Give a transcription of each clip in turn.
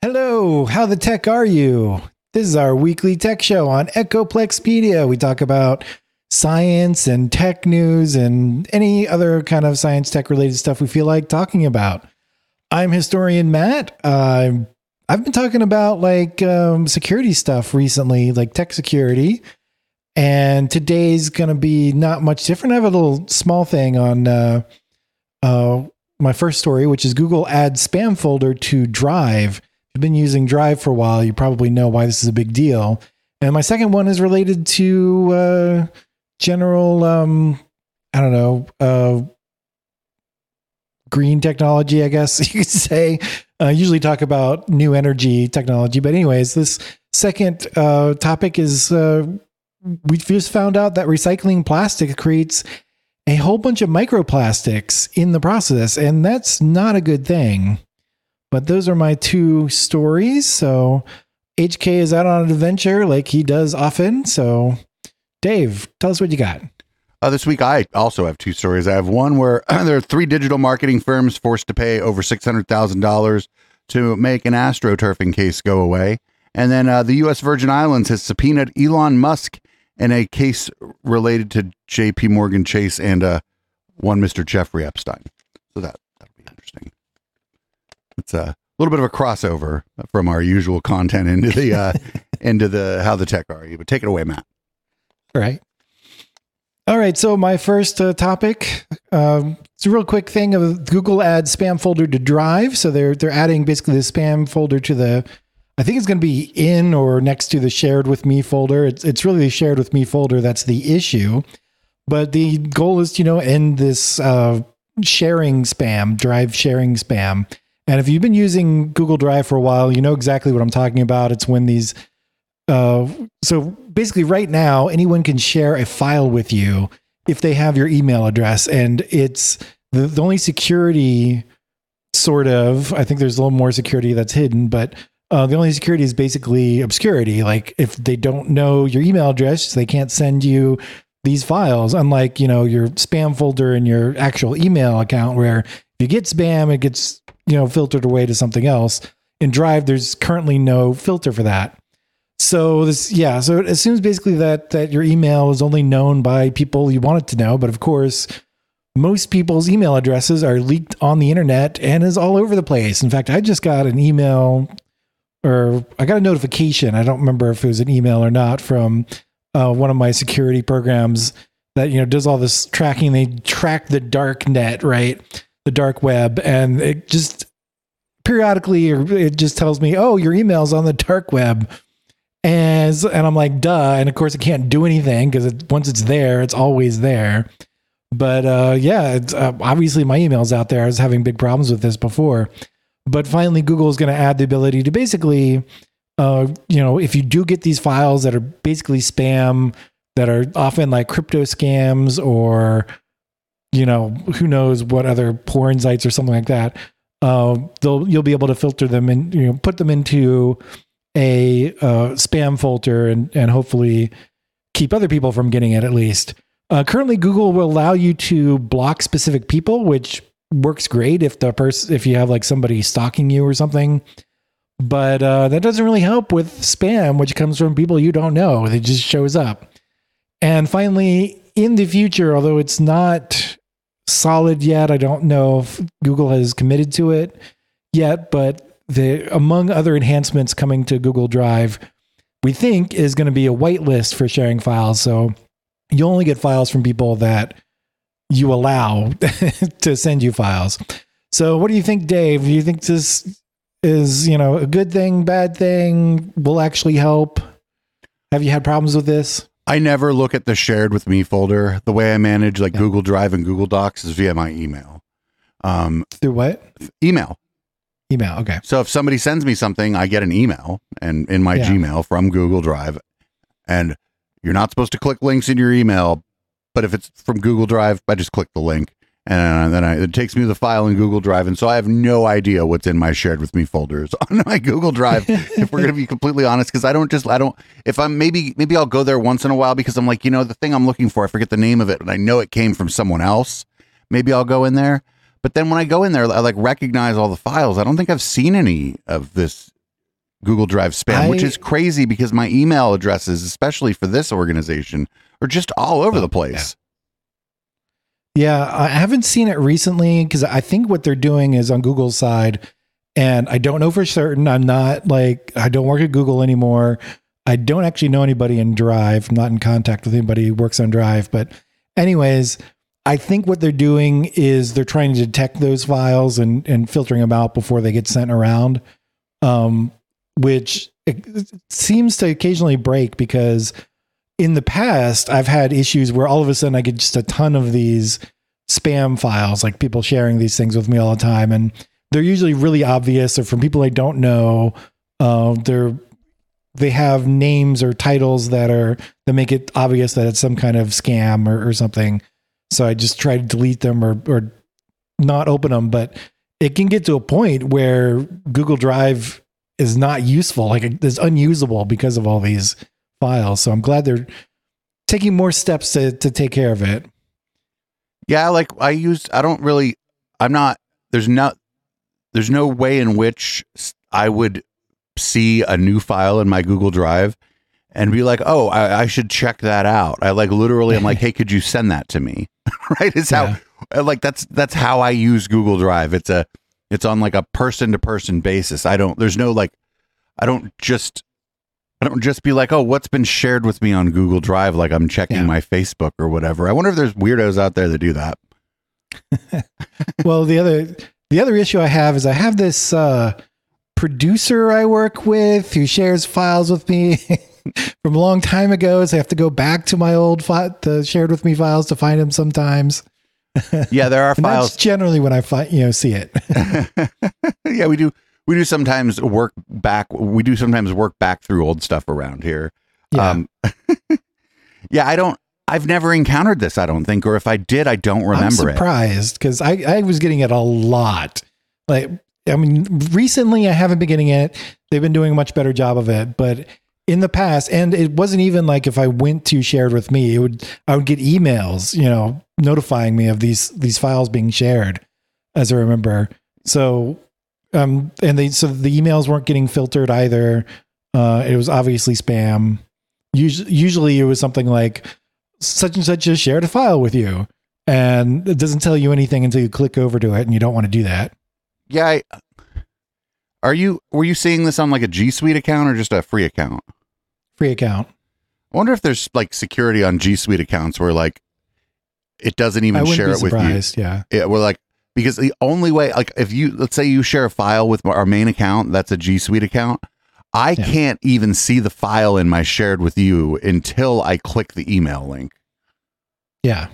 Hello, how the tech are you? This is our weekly tech show on Echoplex Media. We talk about science and tech news and any other kind of science tech related stuff we feel like talking about. I'm historian Matt. Uh, I've been talking about like um, security stuff recently, like tech security. And today's going to be not much different. I have a little small thing on uh, uh, my first story, which is Google adds spam folder to Drive. You've been using Drive for a while, you probably know why this is a big deal. And my second one is related to uh, general, um, I don't know, uh, green technology, I guess you could say. Uh, usually talk about new energy technology, but anyways, this second uh, topic is uh, we just found out that recycling plastic creates a whole bunch of microplastics in the process, and that's not a good thing. But those are my two stories. So HK is out on an adventure like he does often. So, Dave, tell us what you got. Uh, this week, I also have two stories. I have one where there are three digital marketing firms forced to pay over $600,000 to make an astroturfing case go away. And then uh, the U.S. Virgin Islands has subpoenaed Elon Musk in a case related to J.P. Morgan Chase and uh, one Mr. Jeffrey Epstein. So that. It's a little bit of a crossover from our usual content into the uh, into the how the tech are you. But take it away, Matt. All right. All right, so my first uh, topic, um, it's a real quick thing of Google adds spam folder to Drive. So they're they're adding basically the spam folder to the, I think it's going to be in or next to the shared with me folder. It's it's really the shared with me folder that's the issue, but the goal is to, you know end this uh, sharing spam, Drive sharing spam. And if you've been using Google Drive for a while, you know exactly what I'm talking about. It's when these uh, so basically, right now, anyone can share a file with you if they have your email address, and it's the, the only security sort of. I think there's a little more security that's hidden, but uh, the only security is basically obscurity. Like if they don't know your email address, they can't send you these files. Unlike you know your spam folder in your actual email account, where if you get spam, it gets you know filtered away to something else. In Drive, there's currently no filter for that. So this, yeah. So it assumes basically that that your email is only known by people you want it to know. But of course, most people's email addresses are leaked on the internet and is all over the place. In fact, I just got an email, or I got a notification. I don't remember if it was an email or not from uh, one of my security programs that you know does all this tracking. They track the dark net, right? The dark web, and it just periodically, it just tells me, "Oh, your email's on the dark web." And, and I'm like, duh. And of course, it can't do anything because it, once it's there, it's always there. But uh, yeah, uh, obviously my email's out there. I was having big problems with this before. But finally, Google is going to add the ability to basically, uh, you know, if you do get these files that are basically spam, that are often like crypto scams or, you know, who knows what other porn sites or something like that, uh, they'll you'll be able to filter them and you know put them into a uh, spam filter and and hopefully keep other people from getting it at least. Uh, currently, Google will allow you to block specific people, which works great if the person if you have like somebody stalking you or something. But uh, that doesn't really help with spam, which comes from people you don't know. It just shows up. And finally, in the future, although it's not solid yet, I don't know if Google has committed to it yet, but the among other enhancements coming to Google Drive, we think is going to be a whitelist for sharing files. So you only get files from people that you allow to send you files. So what do you think, Dave? Do you think this is, you know, a good thing, bad thing, will actually help? Have you had problems with this? I never look at the shared with me folder. The way I manage like yeah. Google Drive and Google Docs is via my email. Um, Through what? Email. Email. Okay. So if somebody sends me something, I get an email and in my yeah. Gmail from Google Drive, and you're not supposed to click links in your email, but if it's from Google Drive, I just click the link, and then I, it takes me to the file in Google Drive, and so I have no idea what's in my shared with me folders on my Google Drive. if we're gonna be completely honest, because I don't just I don't if I'm maybe maybe I'll go there once in a while because I'm like you know the thing I'm looking for I forget the name of it and I know it came from someone else. Maybe I'll go in there but then when I go in there, I like recognize all the files. I don't think I've seen any of this Google Drive spam, which is crazy because my email addresses, especially for this organization, are just all over Oh, the place. Yeah, I haven't seen it recently because I think what they're doing is on Google's side, and I don't know for certain. I'm not like I don't work at Google anymore. I don't actually know anybody in Drive. I'm not in contact with anybody who works on Drive. But, anyways, I think what they're doing is they're trying to detect those files and and filtering them out before they get sent around, um, which seems to occasionally break because in the past I've had issues where all of a sudden I get just a ton of these spam files, like people sharing these things with me all the time, and they're usually really obvious. They're from people I don't know. Uh, they're they have names or titles that are that make it obvious that it's some kind of scam or, or something. So I just try to delete them or or not open them. But it can get to a point where Google Drive is not useful, like it's unusable because of all these files. So I'm glad they're taking more steps to to take care of it. Yeah, like I use I don't really I'm not there's not there's no way in which I would see a new file in my Google Drive and be like, "Oh, I, I should check that out." I like literally I'm like, "Hey, could you send that to me?" right? It's Yeah. how like that's that's how I use Google Drive. It's a it's on like a person to person basis. I don't there's no like I don't just I don't just be like, "Oh, what's been shared with me on Google Drive?" Like I'm checking Yeah. my Facebook or whatever. I wonder if there's weirdos out there that do that. well, the other the other issue I have is I have this uh, producer I work with who shares files with me from a long time ago. So I have to go back to my old fi- the shared with me files to find them sometimes. Yeah, there are files that's generally when I find you know see it. yeah, we do. We do sometimes work back. We do sometimes work back through old stuff around here. Yeah. Um, yeah, I don't. I've never encountered this. I don't think, or if I did, I don't I'm remember it. surprised because I, I was getting it a lot. Like, I mean, recently I haven't been getting it. They've been doing a much better job of it, but in the past, and it wasn't even like if I went to shared with me, it would I would get emails, you know, notifying me of these these files being shared, as I remember. So, um, and they so the emails weren't getting filtered either. Uh, it was obviously spam. Usually, usually it was something like such and such has shared a file with you and it doesn't tell you anything until you click over to it and you don't want to do that Yeah. I, are you? Were you seeing this on like a G Suite account or just a free account? free account I wonder if there's like security on G Suite accounts where like it doesn't even share it with you. yeah Yeah, we're like because the only way, like, if you let's say you share a file with our main account, that's a G Suite account. I Yeah. can't even see the file in my shared with you until I click the email link. yeah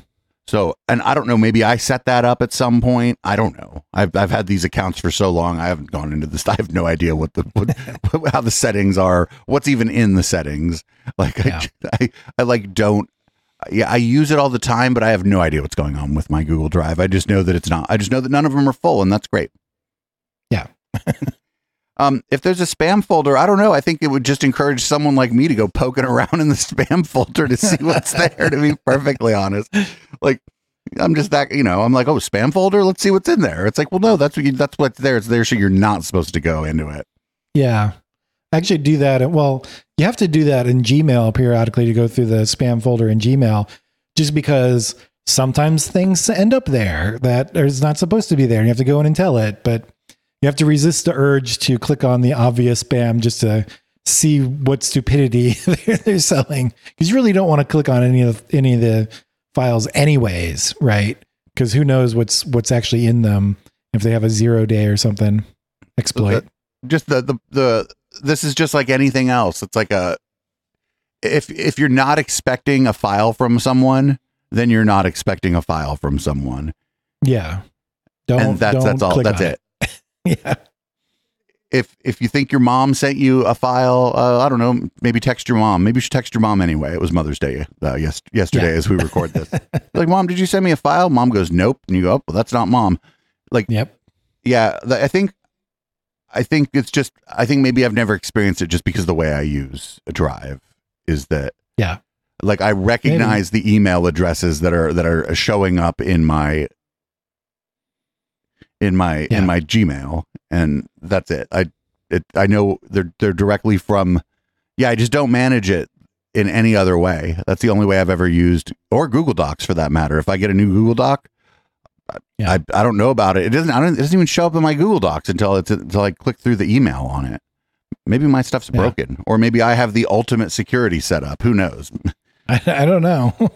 So, and I don't know, maybe I set that up at some point. I don't know. I've I've had these accounts for so long. I haven't gone into this. I have no idea what the what, how the settings are. What's even in the settings? Like Yeah. I, I I like don't. Yeah, I use it all the time, but I have no idea what's going on with my Google Drive. I just know that it's not. I just know that none of them are full, and that's great. Yeah. um, if there's a spam folder, I don't know. I think it would just encourage someone like me to go poking around in the spam folder to see what's there. To be perfectly honest, like I'm just that you know I'm like oh spam folder. Let's see what's in there. It's like well no that's what you, that's what's there. It's there so you're not supposed to go into it. yeah actually do that. Well you have to do that in gmail periodically to go through the spam folder in gmail just because sometimes things end up there that is not supposed to be there and you have to go in and tell it but you have to resist the urge to click on the obvious spam just to see what stupidity they're, selling because you really don't want to click on any of any of the files anyways right? Because who knows what's what's actually in them if they have a zero day or something. Exploit. Just the the the this is just like anything else. It's like a if if you're not expecting a file from someone, then you're not expecting a file from someone, yeah don't and that's that's all. That's on it. yeah if if you think your mom sent you a file, uh, I don't know, maybe text your mom. Maybe you should text your mom anyway. It was Mother's Day uh, yes, yesterday Yeah. as we record this. like, mom, did you send me a file? Mom goes, nope. And you go, oh, well, that's not mom. Like, yep Yeah, th- I think, I think it's just, I think maybe I've never experienced it just because the way I use a drive is that, Yeah. like I recognize the email addresses that are that are showing up in my in my Yeah. in my Gmail, and that's it. I it I know they're they're directly from. Yeah, I just don't manage it in any other way. That's the only way I've ever used, or Google Docs for that matter. If I get a new Google Doc, yeah. I, I don't know about it. It doesn't. I don't. It doesn't even show up in my Google Docs until it's until I click through the email on it. Maybe my stuff's yeah. broken, or maybe I have the ultimate security setup. Who knows? I, I don't know.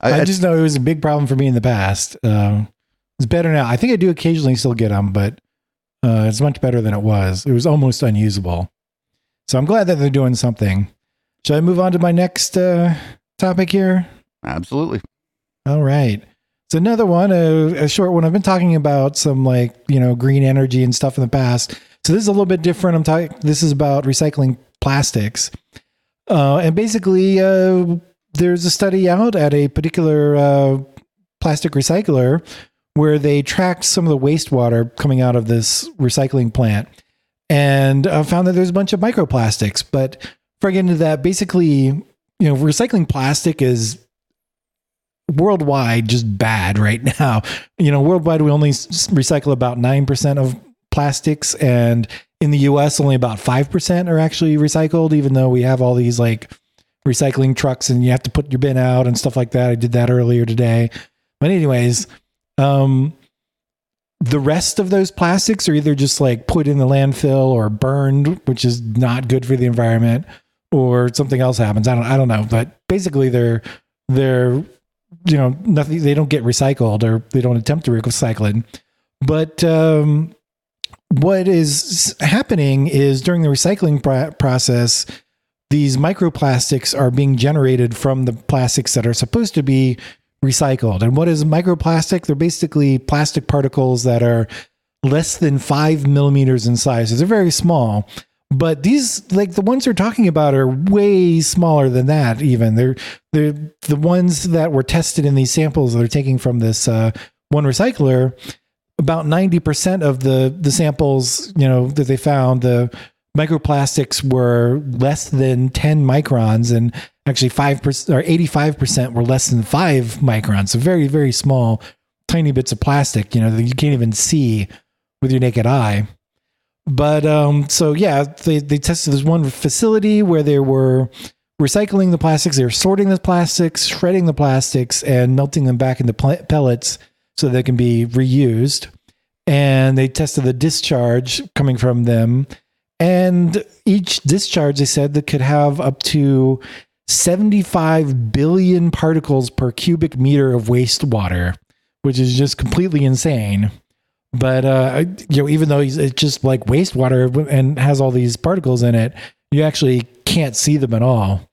I, I, just know it was a big problem for me in the past. Uh, it's better now. I think I do occasionally still get them, but uh, it's much better than it was. It was almost unusable. So I'm glad that they're doing something. Should I move on to my next uh, topic here? Absolutely. All right. So another one, a, a, short one. I've been talking about some like you know green energy and stuff in the past. So this is a little bit different. I'm talking. This is about recycling plastics, uh, and basically, uh, there's a study out at a particular uh, plastic recycler where they tracked some of the wastewater coming out of this recycling plant and uh, found that there's a bunch of microplastics. But before I get into that, basically, you know, recycling plastic is worldwide just bad right now. You know, worldwide we only recycle about 9% of plastics and in the US only about 5% are actually recycled even though we have all these like recycling trucks and you have to put your bin out and stuff like that. I did that earlier today. But anyways, um, the rest of those plastics are either just like put in the landfill or burned, which is not good for the environment, or something else happens. I don't I don't know, but basically they're they're you know nothing they don't get recycled or they don't attempt to recycle it. But um, what is happening is during the recycling process, these microplastics are being generated from the plastics that are supposed to be recycled. And what is microplastic? They're basically plastic particles that are less than five millimeters in size. So they're very small. But these, like the ones they're talking about, are way smaller than that. Even they're they're the ones that were tested in these samples they're taking from this uh, one recycler. About ninety percent of the the samples, you know, that they found, the microplastics were less than 10 microns and actually 5% or 85% were less than 5 microns so very very small tiny bits of plastic you know that you can't even see with your naked eye but um so yeah they they tested this one facility where they were recycling the plastics they were sorting the plastics shredding the plastics and melting them back into pellets so they can be reused and they tested the discharge coming from them and each discharge, they said, that could have up to 75 billion particles per cubic meter of wastewater, which is just completely insane. But uh, you know, even though it's just like wastewater and has all these particles in it, you actually can't see them at all.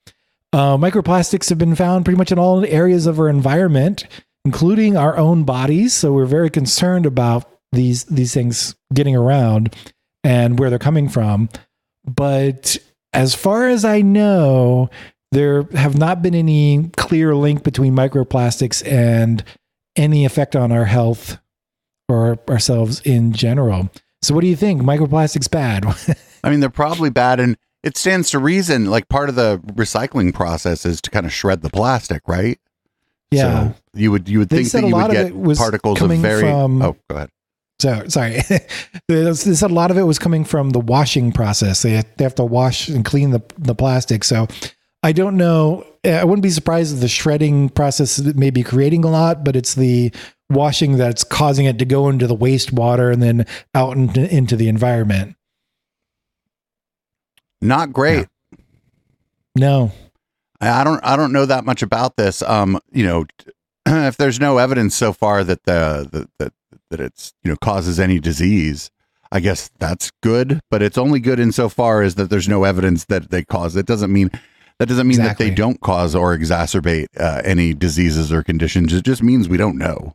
Uh, microplastics have been found pretty much in all areas of our environment, including our own bodies. So we're very concerned about these these things getting around and where they're coming from. But as far as I know, there have not been any clear link between microplastics and any effect on our health or ourselves in general. So, what do you think? Microplastics bad? I mean, they're probably bad, and it stands to reason. Like part of the recycling process is to kind of shred the plastic, right? Yeah, so you would you would they think that you would get particles of very. From, oh, go ahead. So sorry, they said a lot of it was coming from the washing process. They have, they have to wash and clean the the plastic. So I don't know. I wouldn't be surprised if the shredding process may be creating a lot, but it's the washing that's causing it to go into the wastewater and then out into, into the environment. Not great. No. I don't I don't know that much about this. Um, you know, if there's no evidence so far that the, the that that it's you know causes any disease i guess that's good but it's only good insofar as that there's no evidence that they cause it doesn't mean that doesn't mean exactly. that they don't cause or exacerbate uh, any diseases or conditions it just means we don't know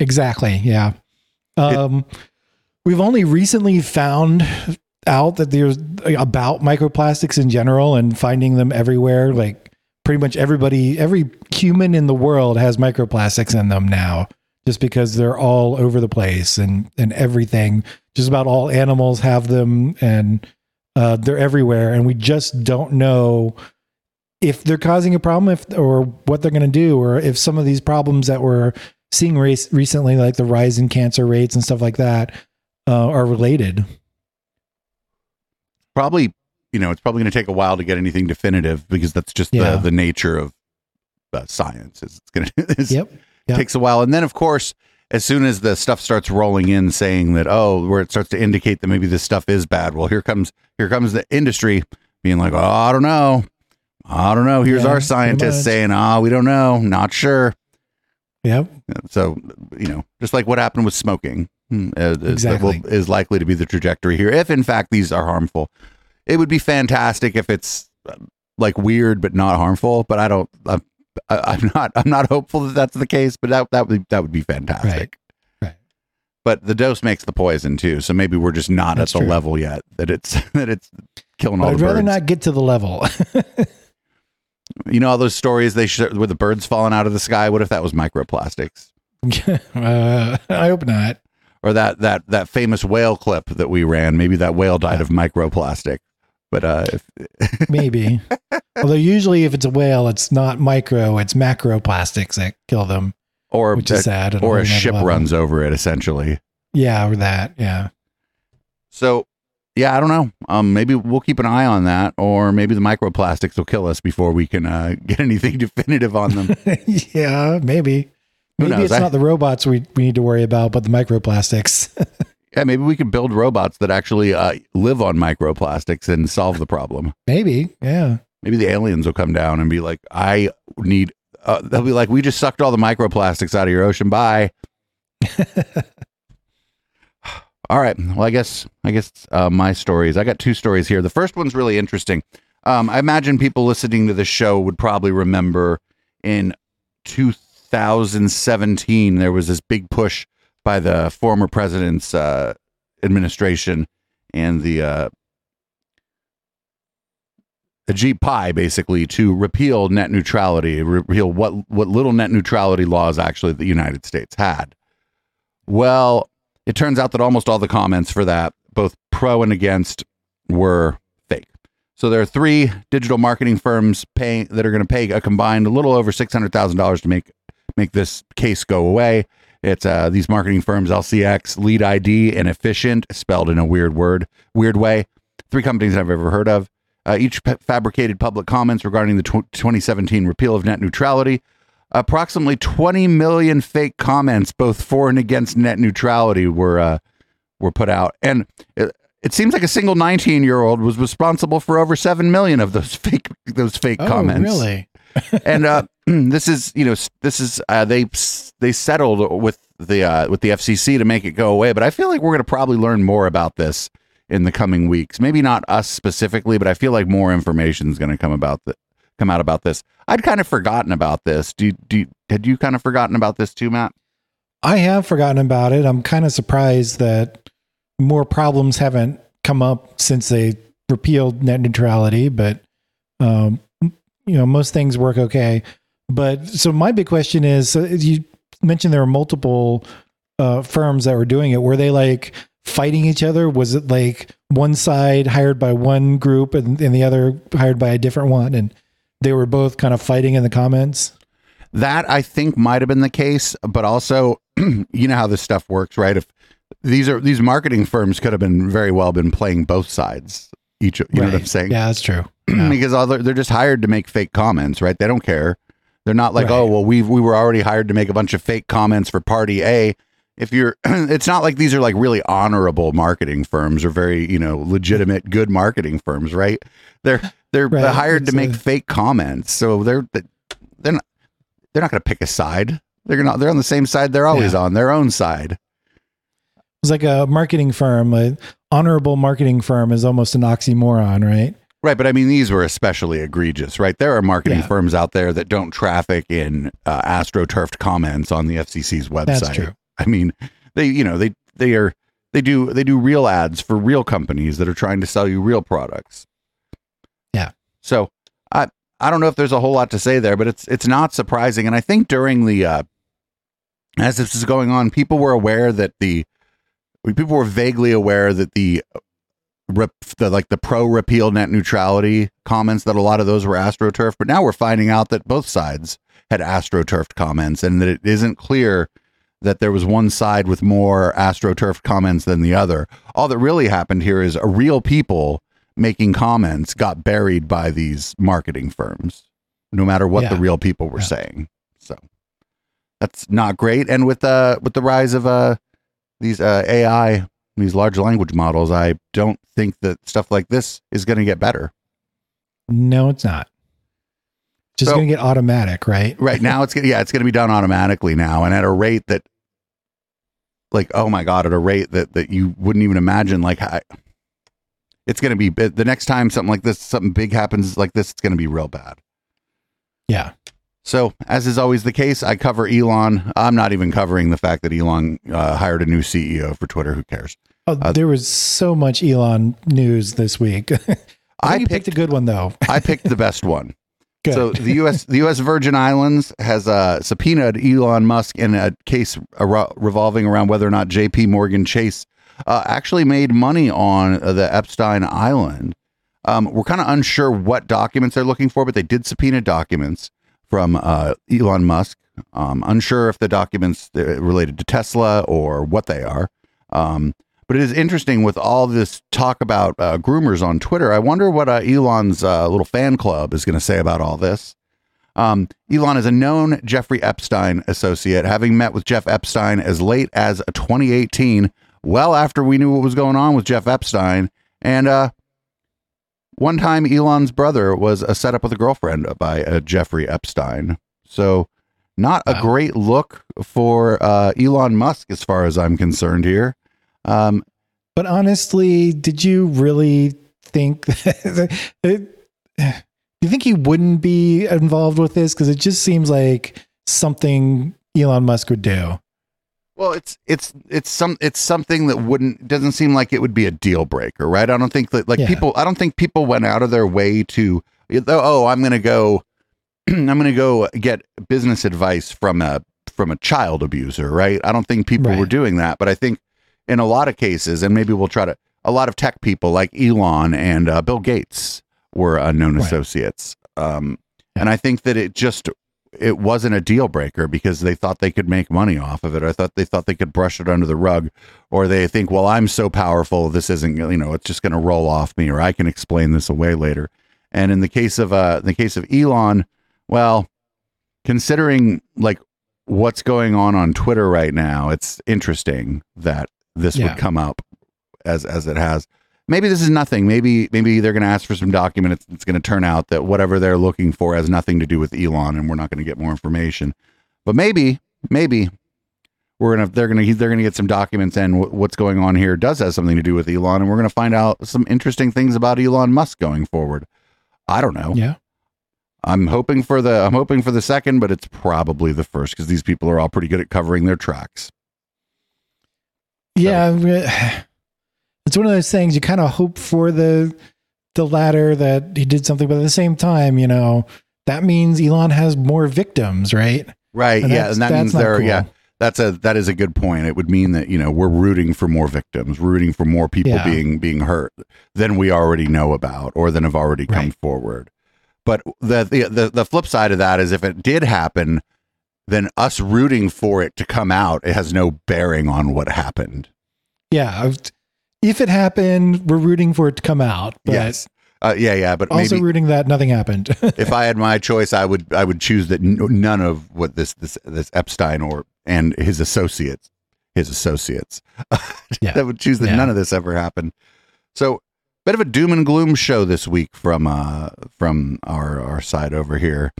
exactly yeah um, it, we've only recently found out that there's about microplastics in general and finding them everywhere like pretty much everybody every human in the world has microplastics in them now just because they're all over the place and and everything. Just about all animals have them, and uh, they're everywhere. And we just don't know if they're causing a problem, if or what they're going to do, or if some of these problems that we're seeing race recently, like the rise in cancer rates and stuff like that, uh, are related. probably you know it's probably going to take a while to get anything definitive because that's just Yeah. the the nature of uh, science. Is it's going to Yep. Yep. takes a while, and then of course. As soon as the stuff starts rolling in, saying that oh, where it starts to indicate that maybe this stuff is bad, well, here comes here comes the industry being like, oh, I don't know, I don't know. Here's Yeah, our scientists saying, ah, we don't know, not sure. Yep. So, you know, just like what happened with smoking hmm, uh, is, Exactly. will- is likely to be the trajectory here. If in fact these are harmful, it would be fantastic if it's uh, like weird but not harmful. But I don't. I'm, I, I'm not. I'm not hopeful that that's the case. But that that would that would be fantastic. Right. Right. But the dose makes the poison too. So maybe we're just not That's at the true. level yet that it's that it's killing all I'd the rather birds. not get to the level. you know all those stories they sh- with the birds falling out of the sky. What if that was microplastics? uh, I hope not. or that that that famous whale clip that we ran. Maybe that whale died of microplastic. But uh, if, Maybe. Although usually if it's a whale, it's not micro, it's macroplastics that kill them, or which a, is sad. or a ship level. runs over it, essentially. Yeah, or that. Yeah. So, yeah, I don't know. Um, maybe we'll keep an eye on that, or maybe the microplastics will kill us before we can uh, get anything definitive on them. yeah, maybe. Who Maybe knows? it's I- not the robots we, we need to worry about, but the microplastics. yeah, maybe we could build robots that actually uh, live on microplastics and solve the problem. maybe. Yeah. Maybe the aliens will come down and be like, "I need." Uh, they'll be like, "We just sucked all the microplastics out of your ocean. Bye." All right. Well, I guess I guess uh, my stories. I got two stories here. The first one's really interesting. Um, I imagine people listening to this show would probably remember in 2017 there was this big push by the former president's uh, administration and the uh, basically to repeal net neutrality, repeal what what little net neutrality laws actually the United States had. Well, it turns out that almost all the comments for that, both pro and against, were fake. So there are three digital marketing firms paying that are going to pay a combined a little over six hundred thousand dollars to make make this case go away. It's uh, these marketing firms: LCX, Lead ID, and Ifficient, spelled in a weird word, weird way. Three companies I've ever heard of. Uh, each p- fabricated public comments regarding the tw- 2017 repeal of net neutrality. Approximately 20 million fake comments, both for and against net neutrality, were uh, were put out, and it, it seems like a single 19 year old was responsible for over seven million of those fake those fake Oh, comments really? and uh, this is you know this is uh, they they settled with the uh, with the FCC to make it go away. But I feel like we're going to probably learn more about this in the coming weeks. Maybe not us specifically, but I feel like more information is going to come about the, come out about this. I'd kind of forgotten about this. Do do had you kind of forgotten about this too, Matt? I have forgotten about it. I'm kind of surprised that more problems haven't come up since they repealed net neutrality, but um, you know, most things work okay. But so my big question is, so you mentioned there were multiple uh, firms that were doing it. Were they like fighting each other? Was it like one side hired by one group and, and the other hired by a different one, and they were both kind of fighting in the comments? That I think might have been the case, but also, you know how this stuff works, right? If these are these marketing firms could have been very well been playing both sides. Each, you know what I'm saying? Yeah, that's true. Yeah. because all they're, they're just hired to make fake comments, right? They don't care. They're not like, oh, Right. oh, well, we we were already hired to make a bunch of fake comments for party A. If you're, it's not like these are like really honorable marketing firms or very, you know, legitimate good marketing firms, right? They're they're Right. hired to make a- fake comments, so they're they're not they're not going to pick a side. They're not. They're on the same side. They're always Yeah. on their own side. It's like a marketing firm, an honorable marketing firm is almost an oxymoron, right? Right, but I mean, these were especially egregious, right? There are marketing Yeah. firms out there that don't traffic in uh, astroturfed comments on the FCC's website. That's true. I mean, they, you know, they they are they do they do real ads for real companies that are trying to sell you real products. So I I don't know if there's a whole lot to say there, but it's it's not surprising, and I think during the uh, as this is going on, people were aware that the people were vaguely aware that the rep, the like the pro repeal net neutrality comments that a lot of those were astroturf, but now we're finding out that both sides had astroturfed comments, and that it isn't clear that there was one side with more astroturf comments than the other. All that really happened here is a real people making comments got buried by these marketing firms, no matter what the real people were Yeah. saying. So that's not great. And with the with the rise of uh these uh, AI, these large language models, I don't think that stuff like this is going to get better. No, it's not. Just So- going to get automatic, right? Right now, it's gonna yeah, it's going to be done automatically now, and at a rate that, like, oh my god, at a rate that that you wouldn't even imagine. Like, I, it's going to be the next time something like this, something big happens like this, it's going to be real bad. Yeah. So, as is always the case, I cover Elon. I'm not even covering the fact that Elon uh, hired a new CEO for Twitter. Who cares? Oh, Uh, there was so much Elon news this week. I, you picked a good one though. I picked the best one. Good. So the U.S. the U.S. Virgin Islands has uh, subpoenaed Elon Musk in a case ar- revolving around whether or not J.P. Morgan Chase uh, actually made money on uh, the Epstein Island. Um, we're kind of unsure what documents they're looking for, but they did subpoena documents from uh, Elon Musk. Um, unsure if the documents uh, related to Tesla or what they are. Um, but it is interesting with all this talk about uh, groomers on Twitter. I wonder what uh, Elon's uh, little fan club is going to say about all this. Um, Elon is a known Jeffrey Epstein associate, having met with Jeff Epstein as late as 2018, well after we knew what was going on with Jeff Epstein. And uh, one time, Elon's brother was uh, set up with a girlfriend by uh, Jeffrey Epstein. So, not a great look for uh, Elon Musk, as far as I'm concerned here. Um, But honestly, did you really think that it, you think he wouldn't be involved with this? Because it just seems like something Elon Musk would do. Well, it's it's it's some it's something that wouldn't doesn't seem like it would be a deal breaker, right? I don't think that like Yeah. people I don't think people went out of their way to oh, I'm going to go I'm going to go get business advice from a from a child abuser, right? I don't think people were doing that, but I think in a lot of cases and maybe we'll try to a lot of tech people like Elon and uh, Bill Gates were unknown Right. associates. Um and I think that it just it wasn't a deal breaker because they thought they could make money off of it. I thought they thought they could brush it under the rug, or they think, well, I'm so powerful, this isn't, you know, it's just going to roll off me, or I can explain this away later. And in the case of uh, in the case of Elon, well, considering like what's going on on Twitter right now, it's interesting that this Yeah. would come up as as it has. Maybe this is nothing. Maybe maybe they're going to ask for some document. It's, it's going to turn out that whatever they're looking for has nothing to do with Elon, and we're not going to get more information. But maybe maybe we're gonna they're gonna they're gonna get some documents and wh- what's going on here does have something to do with Elon, and we're gonna find out some interesting things about Elon Musk going forward. I don't know. Yeah. I'm hoping for the I'm hoping for the second, but it's probably the first because these people are all pretty good at covering their tracks. Yeah. It's one of those things you kind of hope for the the latter that he did something, but at the same time, you know, that means Elon has more victims, right? Right. And yeah, and that means not they're cool. yeah. That's a that is a good point. It would mean that you know we're rooting for more victims, rooting for more people Yeah. being being hurt than we already know about or than have already come Right. forward. But the, the the the flip side of that is if it did happen, then us rooting for it to come out, it has no bearing on what happened. Yeah. I've- If it happened, we're rooting for it to come out, but yes. Uh, yeah, yeah, but also maybe rooting that nothing happened. if I had my choice, I would I would choose that n- none of what this this this Epstein or and his associates, his associates, Yeah. that would choose that Yeah. none of this ever happened. So, bit of a doom and gloom show this week from uh from our our side over here.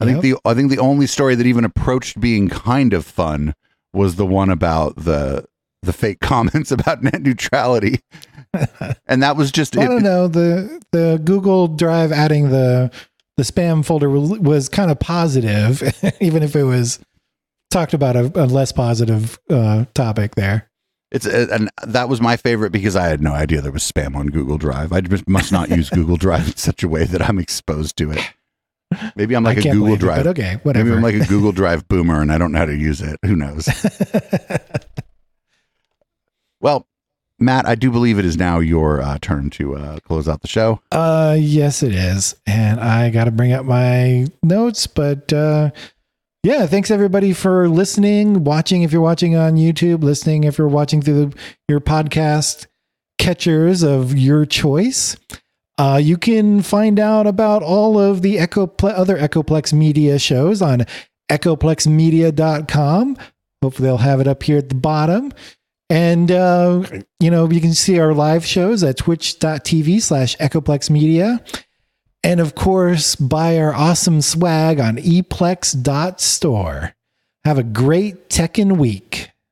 I think the I think the only story that even approached being kind of fun was the one about the the fake comments about net neutrality, and that was just I don't know. The the Google Drive adding the the spam folder was, was kind of positive, even if it was talked about a, a less positive uh, topic there. It's uh, and that was my favorite because I had no idea there was spam on Google Drive. I just must not use Google Drive in such a way that I'm exposed to it. Maybe I'm like a Google it, Drive. but okay, Maybe. I'm like a Google Drive boomer and I don't know how to use it. Who knows? Well, Matt, I do believe it is now your uh, turn to uh, close out the show. uh, yes, it is, and I got to bring up my notes, but uh, yeah, thanks everybody for listening, watching. If you're watching on YouTube, listening if you're watching through the, your podcast catchers of your choice. Uh, you can find out about all of the Echople- other Echoplex Media shows on echoplexmedia.com. Hopefully, they'll have it up here at the bottom. And, uh, you know, you can see our live shows at twitch.tv slash Echoplex Media. And of course, buy our awesome swag on eplex.store. Have a great Tekken week.